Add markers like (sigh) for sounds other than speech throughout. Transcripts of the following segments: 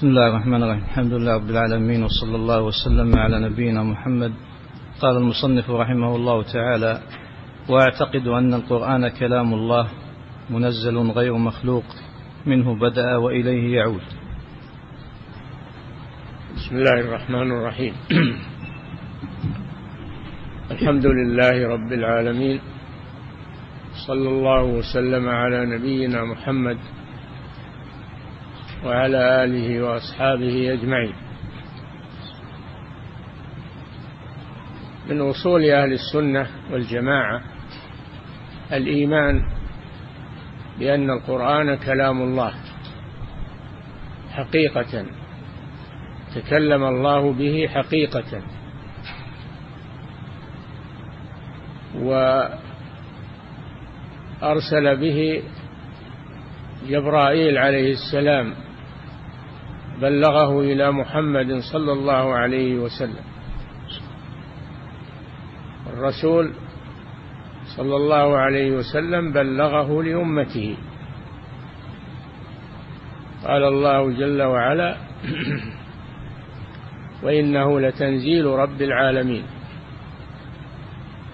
بسم الله الرحمن الرحيم الحمد لله رب العالمين وصلى الله وسلم على نبينا محمد قال المصنف رحمه الله تعالى واعتقد ان القران كلام الله منزل غير مخلوق منه بدا واليه يعود بسم الله الرحمن الرحيم الحمد لله رب العالمين صلى الله وسلم على نبينا محمد وعلى آله وأصحابه أجمعين. من أصول أهل السنة والجماعة الإيمان بأن القرآن كلام الله. حقيقة. تكلم الله به حقيقة. وأرسل به جبرائيل عليه السلام بلغه إلى محمد صلى الله عليه وسلم. الرسول صلى الله عليه وسلم بلغه لأمته. قال الله جل وعلا (clears throat) وإنه لتنزيل رب العالمين.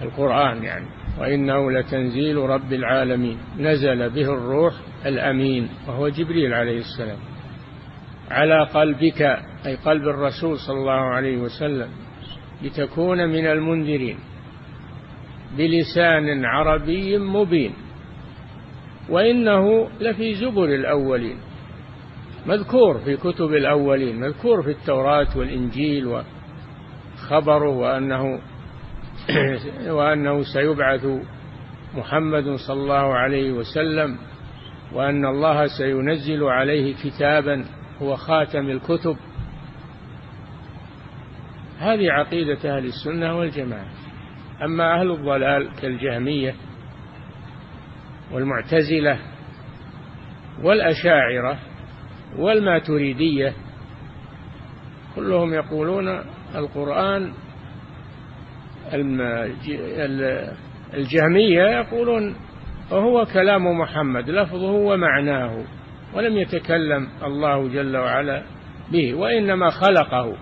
القرآن يعني وإنه لتنزيل رب العالمين. نزل به الروح الأمين وهو جبريل عليه السلام. على قلبك أي قلب الرسول صلى الله عليه وسلم لتكون من المنذرين. بلسان عربي مبين. وإنه لفي زبر الأولين. مذكور في كتب الأولين مذكور في التوراة والإنجيل وخبره وأنه (clears throat) وأنه سيبعث محمد صلى الله عليه وسلم وأن الله سينزل عليه كتابا هو خاتم الكتب. هذه عقيدة أهل السنة والجماعة. أما أهل الضلال كالجهمية والمعتزلة والأشاعرة والماتريدية كلهم يقولون القرآن الجهمية يقولون وهو كلام محمد لفظه ومعناه. ولم يتكلم الله جل وعلا به وإنما خلقه.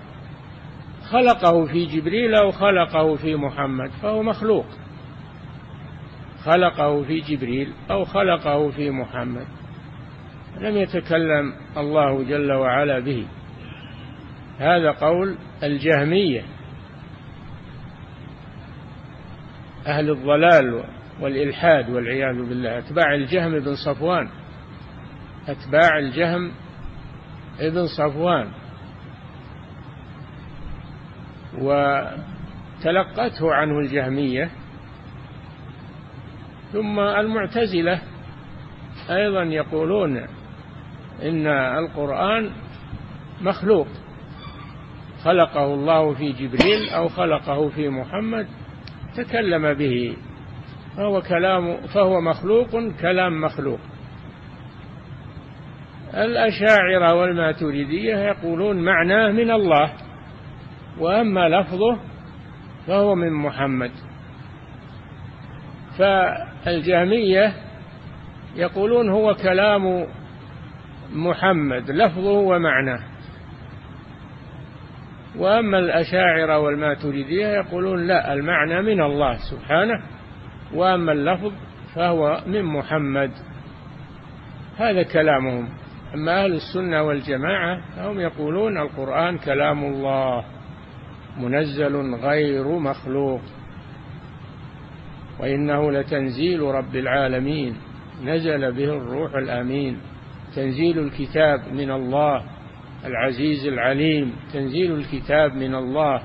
خلقه في جبريل أو خلقه في محمد فهو مخلوق. خلقه في جبريل أو خلقه في محمد. لم يتكلم الله جل وعلا به. هذا قول الجهمية. أهل الضلال والإلحاد والعياذ بالله. أتباع الجهم بن صفوان. أتباع الجهم ابن صفوان وتلقته عنه الجهمية ثم المعتزلة أيضا يقولون إن القرآن مخلوق خلقه الله في جبريل أو خلقه في محمد تكلم به فهو كلام فهو مخلوق كلام مخلوق. الأشاعرة والماتريدية يقولون معناه من الله وأما لفظه فهو من محمد. فالجهمية يقولون هو كلام محمد لفظه ومعناه. وأما الأشاعرة والماتريدية يقولون لا المعنى من الله سبحانه وأما اللفظ فهو من محمد. هذا كلامهم. أما أهل السنة والجماعة فهم يقولون القرآن كلام الله منزل غير مخلوق. وإنه لتنزيل رب العالمين نزل به الروح الأمين. تنزيل الكتاب من الله العزيز العليم. تنزيل الكتاب من الله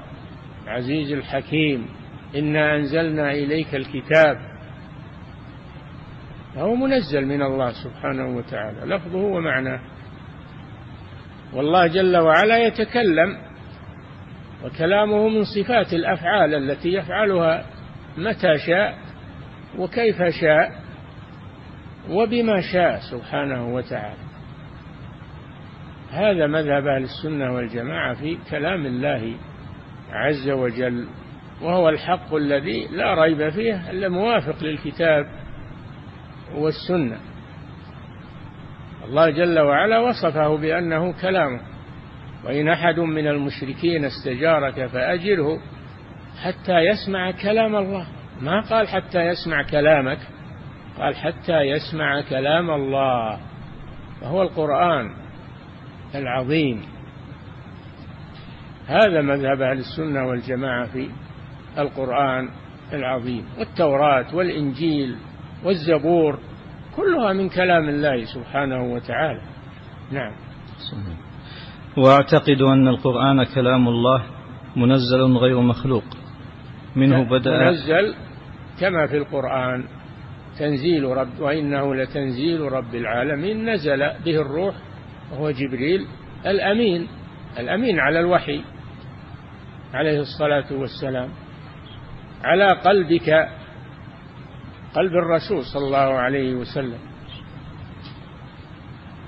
العزيز الحكيم. إنا أنزلنا إليك الكتاب فهو منزل من الله سبحانه وتعالى. لفظه ومعناه. والله جل وعلا يتكلم وكلامه من صفات الأفعال التي يفعلها متى شاء وكيف شاء وبما شاء سبحانه وتعالى. هذا مذهب أهل السنة والجماعة في كلام الله عز وجل وهو الحق الذي لا ريب فيه إلا موافق للكتاب والسنة. الله جل وعلا وصفه بأنه كلامه وإن أحد من المشركين استجارك فأجره حتى يسمع كلام الله. ما قال حتى يسمع كلامك قال حتى يسمع كلام الله. وهو القرآن العظيم. هذا مذهب أهل السنة والجماعة في القرآن العظيم. والتوراة والإنجيل والزبور كلها من كلام الله سبحانه وتعالى. نعم. واعتقد أن القرآن كلام الله منزل غير مخلوق. منه بدأ منزل كما في القرآن. تنزيل رب وإنه لتنزيل رب العالمين. نزل به الروح وهو جبريل الأمين الأمين على الوحي عليه الصلاة والسلام. على قلبك قلب الرسول صلى الله عليه وسلم.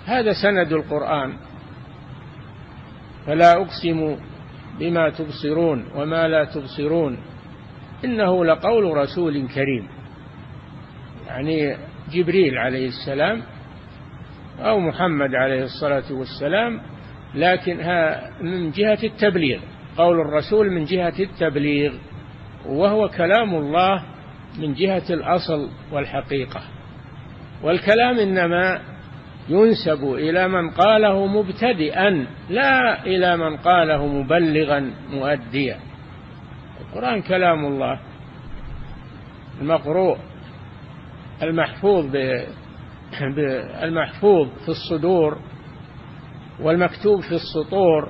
هذا سند القرآن. فلا أقسم بما تبصرون وما لا تبصرون. إنه لقول رسول كريم. يعني جبريل عليه السلام أو محمد عليه الصلاة والسلام. لكن من جهة التبليغ. قول الرسول من جهة التبليغ. وهو كلام الله من جهة الأصل والحقيقة. والكلام إنما ينسب إلى من قاله مبتدئا لا إلى من قاله مبلغا مؤديا. القرآن كلام الله المقروء المحفوظ المحفوظ في الصدور والمكتوب في السطور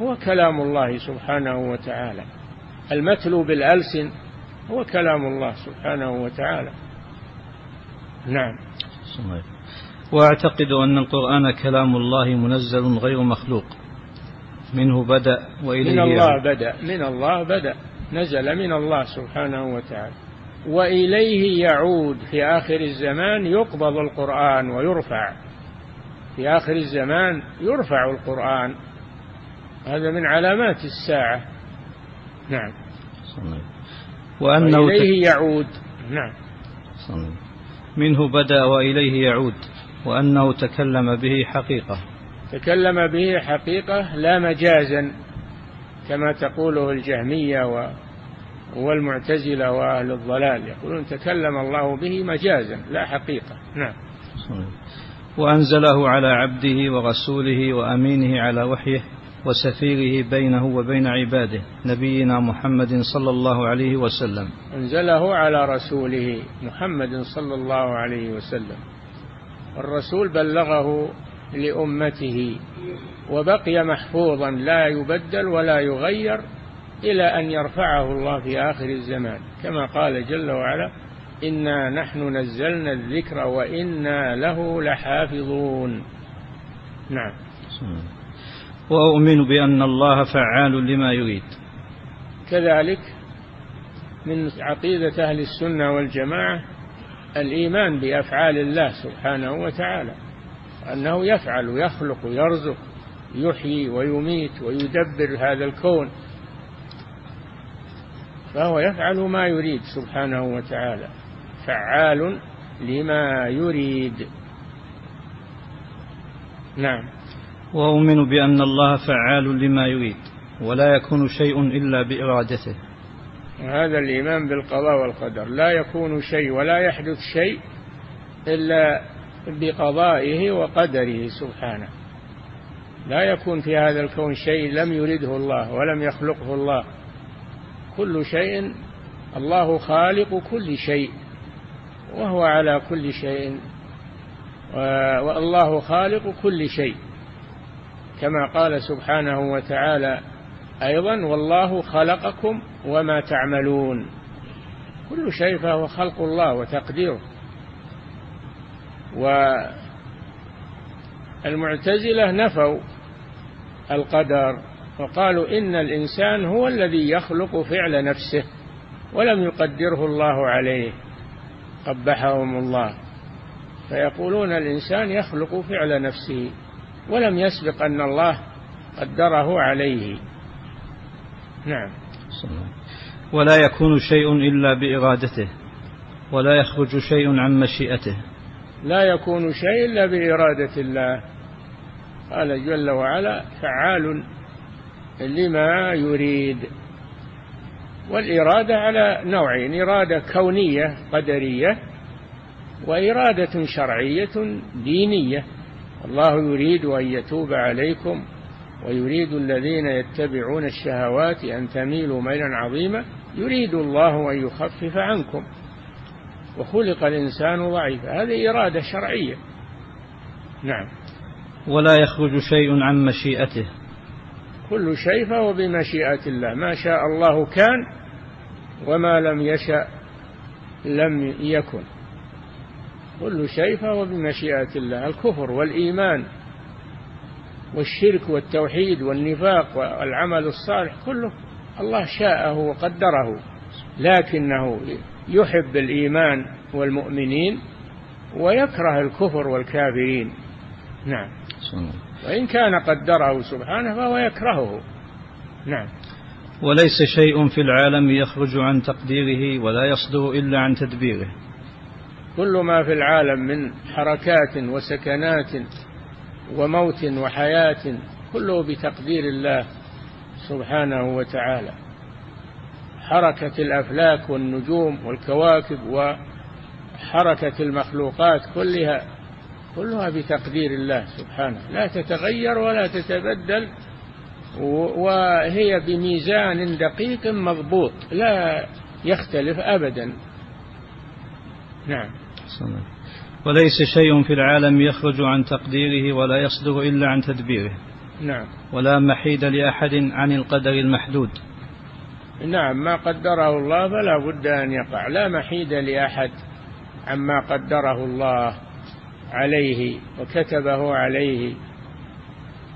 هو كلام الله سبحانه وتعالى. المتلو بالألسن هو كلام الله سبحانه وتعالى. نعم. وأعتقد أن القرآن كلام الله منزل غير مخلوق. منه بدأ وإليه من الله بدأ من الله بدأ. نزل من الله سبحانه وتعالى. وإليه يعود في آخر الزمان يقبض القرآن ويرفع. في آخر الزمان يرفع القرآن. هذا من علامات الساعة. نعم. وأنه وإليه يعود. نعم. منه بدأ وإليه يعود وأنه تكلم به حقيقة. تكلم به حقيقة لا مجازا كما تقوله الجهمية والمعتزلة وأهل الضلال. يقولون تكلم الله به مجازا لا حقيقة. نعم. وأنزله على عبده ورسوله وأمينه على وحيه وسفيره بينه وبين عباده نبينا محمد صلى الله عليه وسلم. أنزله على رسوله محمد صلى الله عليه وسلم. الرسول بلغه لأمته وبقي محفوظا لا يبدل ولا يغير إلى أن يرفعه الله في آخر الزمان. كما قال جل وعلا إنا نحن نزلنا الذكر وإنا له لحافظون. نعم. وأؤمن بأن الله فعال لما يريد. كذلك من عقيدة أهل السنة والجماعة الإيمان بأفعال الله سبحانه وتعالى أنه يفعل ويخلق ويرزق يحيي ويميت ويدبر هذا الكون فهو يفعل ما يريد سبحانه وتعالى فعال لما يريد. نعم. وأؤمن بأن الله فعال لما يريد ولا يكون شيء إلا بإرادته. هذا الإيمان بالقضاء والقدر. لا يكون شيء ولا يحدث شيء إلا بقضائه وقدره سبحانه. لا يكون في هذا الكون شيء لم يرده الله ولم يخلقه الله. كل شيء الله خالق كل شيء وهو على كل شيء والله خالق كل شيء. كما قال سبحانه وتعالى أيضا والله خلقكم وما تعملون. كل شيء فهو خلق الله وتقديره. والمعتزلة نفوا القدر وقالوا إن الإنسان هو الذي يخلق فعل نفسه ولم يقدره الله عليه قبحهم الله. فيقولون الإنسان يخلق فعل نفسه. ولم يسبق أن الله قدره عليه. نعم. ولا يكون شيء إلا بإرادته ولا يخرج شيء عن مشيئته. لا يكون شيء إلا بإرادة الله. قال جل وعلا فعال لما يريد. والإرادة على نوعين إرادة كونية قدرية وإرادة شرعية دينية. الله يريد أن يتوب عليكم ويريد الذين يتبعون الشهوات أن تميلوا ميلا عظيما. يريد الله أن يخفف عنكم. وخلق الإنسان ضعيفا. هذه إرادة شرعية. نعم. ولا يخرج شيء عن مشيئته. كل شيء فهو بمشيئة الله. ما شاء الله كان وما لم يشأ لم يكن. كل شيء فهو بمشيئة الله. الكفر والإيمان والشرك والتوحيد والنفاق والعمل الصالح كله الله شاءه وقدره لكنه يحب الإيمان والمؤمنين ويكره الكفر والكافرين. نعم. وإن كان قدره سبحانه فهو يكرهه. نعم. وليس شيء في العالم يخرج عن تقديره ولا يصدر إلا عن تدبيره. كل ما في العالم من حركات وسكنات وموت وحياة كله بتقدير الله سبحانه وتعالى. حركة الأفلاك والنجوم والكواكب وحركة المخلوقات كلها كلها بتقدير الله سبحانه. لا تتغير ولا تتبدل وهي بميزان دقيق مضبوط لا يختلف أبدا. نعم. وليس شيء في العالم يخرج عن تقديره ولا يصدر إلا عن تدبيره. نعم. ولا محيد لأحد عن القدر المحدود. نعم ما قدره الله فلا بد أن يقع. لا محيد لأحد عما قدره الله عليه وكتبه عليه.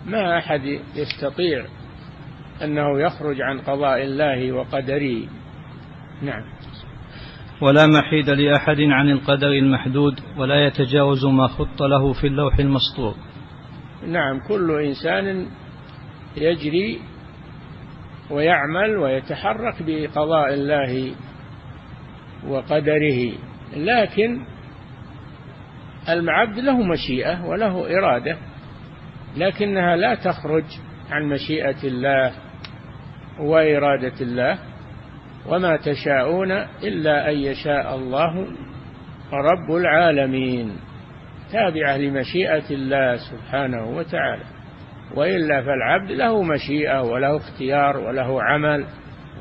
ما أحد يستطيع أنه يخرج عن قضاء الله وقدره. نعم. ولا محيد لأحد عن القدر المحدود ولا يتجاوز ما خط له في اللوح المسطور نعم كل إنسان يجري ويعمل ويتحرك بقضاء الله وقدره لكن العبد له مشيئة وله إرادة لكنها لا تخرج عن مشيئة الله وإرادة الله. وما تشاءون إلا أن يشاء الله رب العالمين. تابعة لمشيئة الله سبحانه وتعالى. وإلا فالعبد له مشيئة وله اختيار وله عمل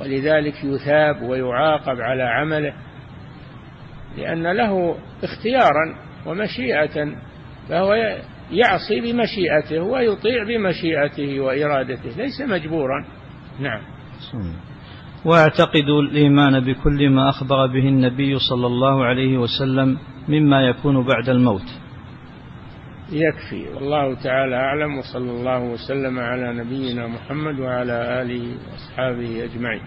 ولذلك يثاب ويعاقب على عمله. لأن له اختيارا ومشيئة فهو يعصي بمشيئته ويطيع بمشيئته وإرادته. ليس مجبورا. نعم. واعتقد الإيمان بكل ما أخبر به النبي صلى الله عليه وسلم مما يكون بعد الموت. يكفي. والله تعالى أعلم وصلى الله وسلم على نبينا محمد وعلى آله وأصحابه أجمعين.